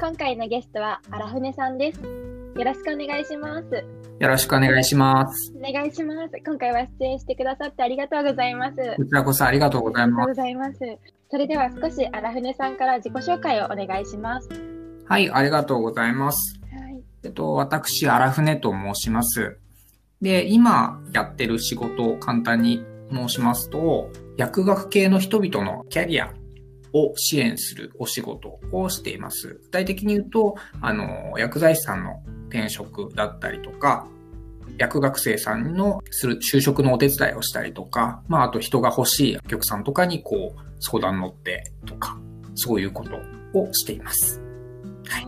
今回のゲストは荒船さんです。よろしくお願いします。よろしくお願いします。お願いします。今回は出演してくださってありがとうございます。あこちらこそありがとうございりがとうます。ございます。それでは少し荒船さんから自己紹介をお願いします。はい、ありがとうございます。はい。えっと、私、荒船と申します。で、今やってる仕事を簡単に申しますと、薬学系の人々のキャリアを支援するお仕事をしています。具体的に言うと、あの、薬剤師さんの転職だったりとか、薬学生さんのする就職のお手伝いをしたりとか、まあ、あと人が欲しい薬局さんとかにこう、相談乗ってとか、そういうことをしています。はい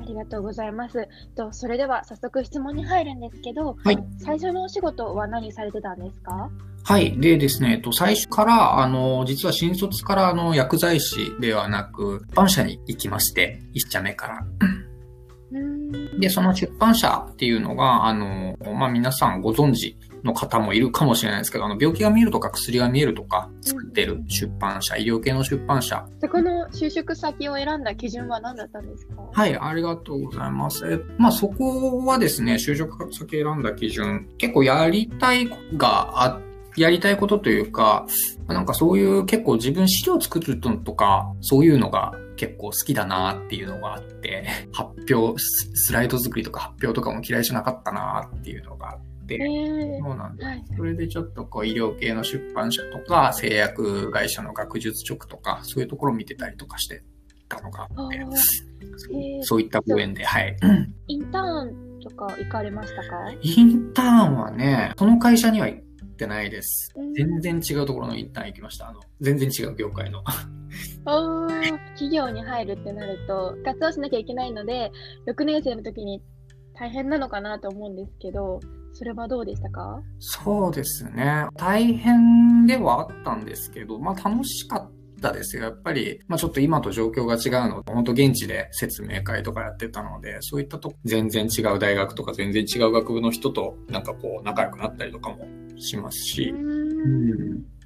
ありがとうございます。とそれでは早速質問に入るんですけど、はい最初のお仕事は何されてたんですか？はい。でですね、えっと、最初から、あの、実は新卒から、あの、薬剤師ではなく、出版社に行きまして、一社目から。で、その出版社っていうのが、あの、まあ、皆さんご存知の方もいるかもしれないですけど、あの、病気が見えるとか薬が見えるとか作ってる出版社、医療系の出版社。そこの就職先を選んだ基準は何だったんですか？はい、ありがとうございます。えまあ、そこはですね、就職先選んだ基準、結構やりたいがあやりたいことというか、なんかそういう結構自分資料作るのとか、そういうのが結構好きだなっていうのがあって、発表、ススライド作りとか発表とかも嫌いじゃなかったなっていうのがあって、えーそうなんです。はいそれでちょっとこう医療系の出版社とか、製薬会社の学術直とか、そういうところを見てたりとかしてたのがあって、あーそういったご縁で、はい。インターンとか行かれましたか？インターンはね、この会社には行ってないですうん。全然違うところのインターン行きました。あの、全然違う業界の。あー企業に入るってなると活動しなきゃいけないので6年生の時に大変なのかなと思うんですけどそれはどうでしたか？そうですね。大変ではあったんですけど、まあ楽しかったですよ。やっぱり、まあちょっと今と状況が違うので、本当現地で説明会とかやってたので、そういったとこ、全然違う大学とか全然違う学部の人となんかこう仲良くなったりとかもしますうし、ーうん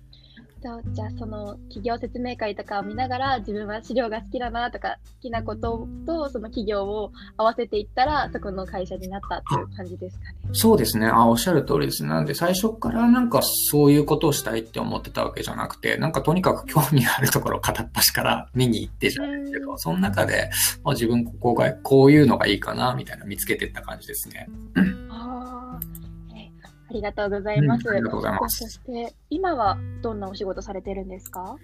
じゃあその企業説明会とかを見ながら自分は資料が好きだなとか好きなこととその企業を合わせていったらそこの会社になったっていう感じですかね。そうですね。あ、おっしゃる通りですね。なんで最初からなんかそういうことをしたいって思ってたわけじゃなくて、なんかとにかく興味あるところを片っ端から見に行ってじゃないですけど、その中で、まあ、自分ここが、こういうのがいいかな、みたいな見つけてった感じですね。あーえありがとうございます。うんありがとうございますそして今はどんなお仕事されてるんですか？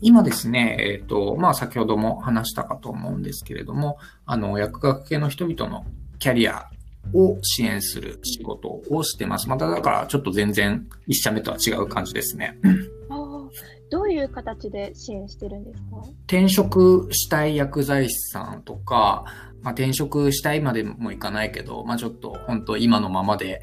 今ですね、えっ、と、まあ先ほども話したかと思うんですけれども、あの、薬学系の人々のキャリアを支援する仕事をしてます。まただからちょっと全然一社目とは違う感じですね。どういう形で支援してるんですか？転職したい薬剤師さんとか、まあ、転職したいまでもいかないけど、まあ、ちょっと本当今のままで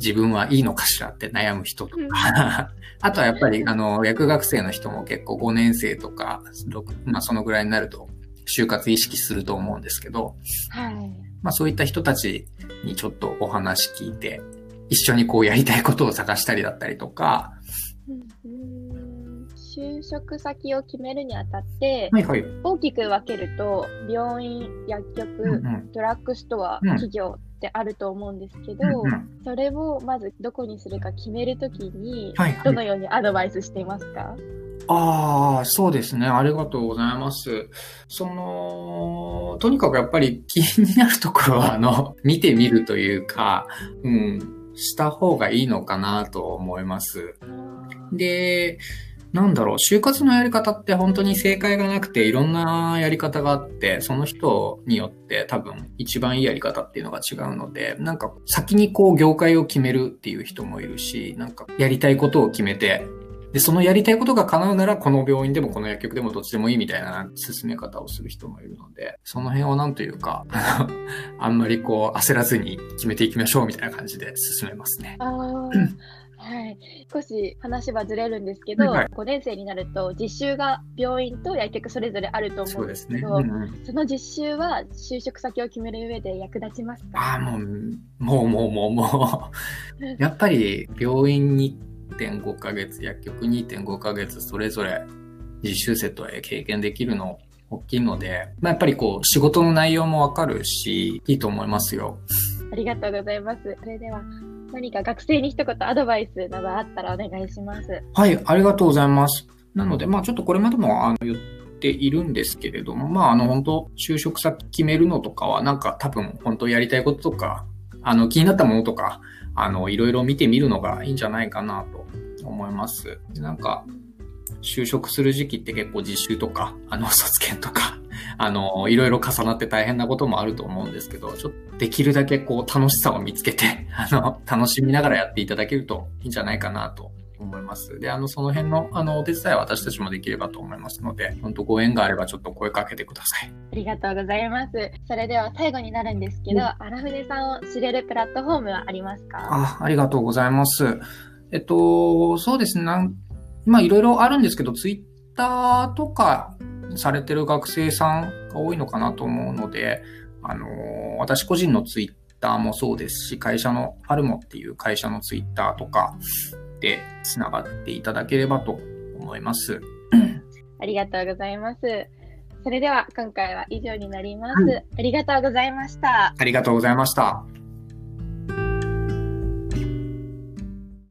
自分はいいのかしらって悩む人とか、あとはやっぱりあの薬学生の人も結構5年生とか、6まあ、そのぐらいになると就活意識すると思うんですけど、はい。まあ、そういった人たちにちょっとお話聞いて、一緒にこうやりたいことを探したりだったりとか、就職先を決めるにあたって、はいはい。大きく分けると病院、薬局、うんうん。ドラッグストア、うん。企業ってあると思うんですけど、うんうんそれをまずどこにするか決めるときに、どのようにアドバイスしていますか？ああ、そうですね。ありがとうございます。その、とにかくやっぱり気になるところは、あの、見てみるというか、うん、した方がいいのかなと思います。で、なんだろう、就活のやり方って本当に正解がなくていろんなやり方があって、その人によって多分一番いいやり方っていうのが違うので、なんか先にこう業界を決めるっていう人もいるし、なんかやりたいことを決めて、で、そのやりたいことが叶うなら、この病院でもこの薬局でもどっちでもいいみたいな進め方をする人もいるので、その辺をなんというか、あんまりこう焦らずに決めていきましょうみたいな感じで進めますね。はい、少し話はずれるんですけど、はいはい5年生になると実習が病院と薬局それぞれあると思そううんですけど、うんうんその実習は就職先を決める上で役立ちますか？ああ、もう、もうもうもうもう。やっぱり病院2.5ヶ月、薬局2.5ヶ月、それぞれ実習生と経験できるの大きいので、まあ、やっぱりこう、仕事の内容もわかるし、いいと思いますよ。ありがとうございます。それでは、何か学生に一言アドバイスなどあったらお願いします。はい、ありがとうございます。なので、まあちょっとこれまでもあの言っているんですけれども、まああの本当、就職先決めるのとかは、なんか多分本当やりたいこととか、あの気になったものとか、あのいろいろ見てみるのがいいんじゃないかなと思います。なんか、就職する時期って結構実習とか、あの卒検とか、あの、いろいろ重なって大変なこともあると思うんですけど、ちょっとできるだけこう楽しさを見つけて、あの、楽しみながらやっていただけるといいんじゃないかなと思います。で、あの、その辺の、あの、お手伝いは私たちもできればと思いますので、本当ご縁があればちょっと声かけてください。ありがとうございます。それでは最後になるんですけど、荒船さんを知れるプラットフォームはありますか？あ、ありがとうございます。えっと、そうですね。まあ、いろいろあるんですけど、ツイッターとかされてる学生さんが多いのかなと思うので、あの、私個人のツイッターもそうですし、会社のファルモっていう会社のツイッターとかで繋がっていただければと思います。ありがとうございます。それでは今回は以上になります。ありがとうございました。ありがとうございました。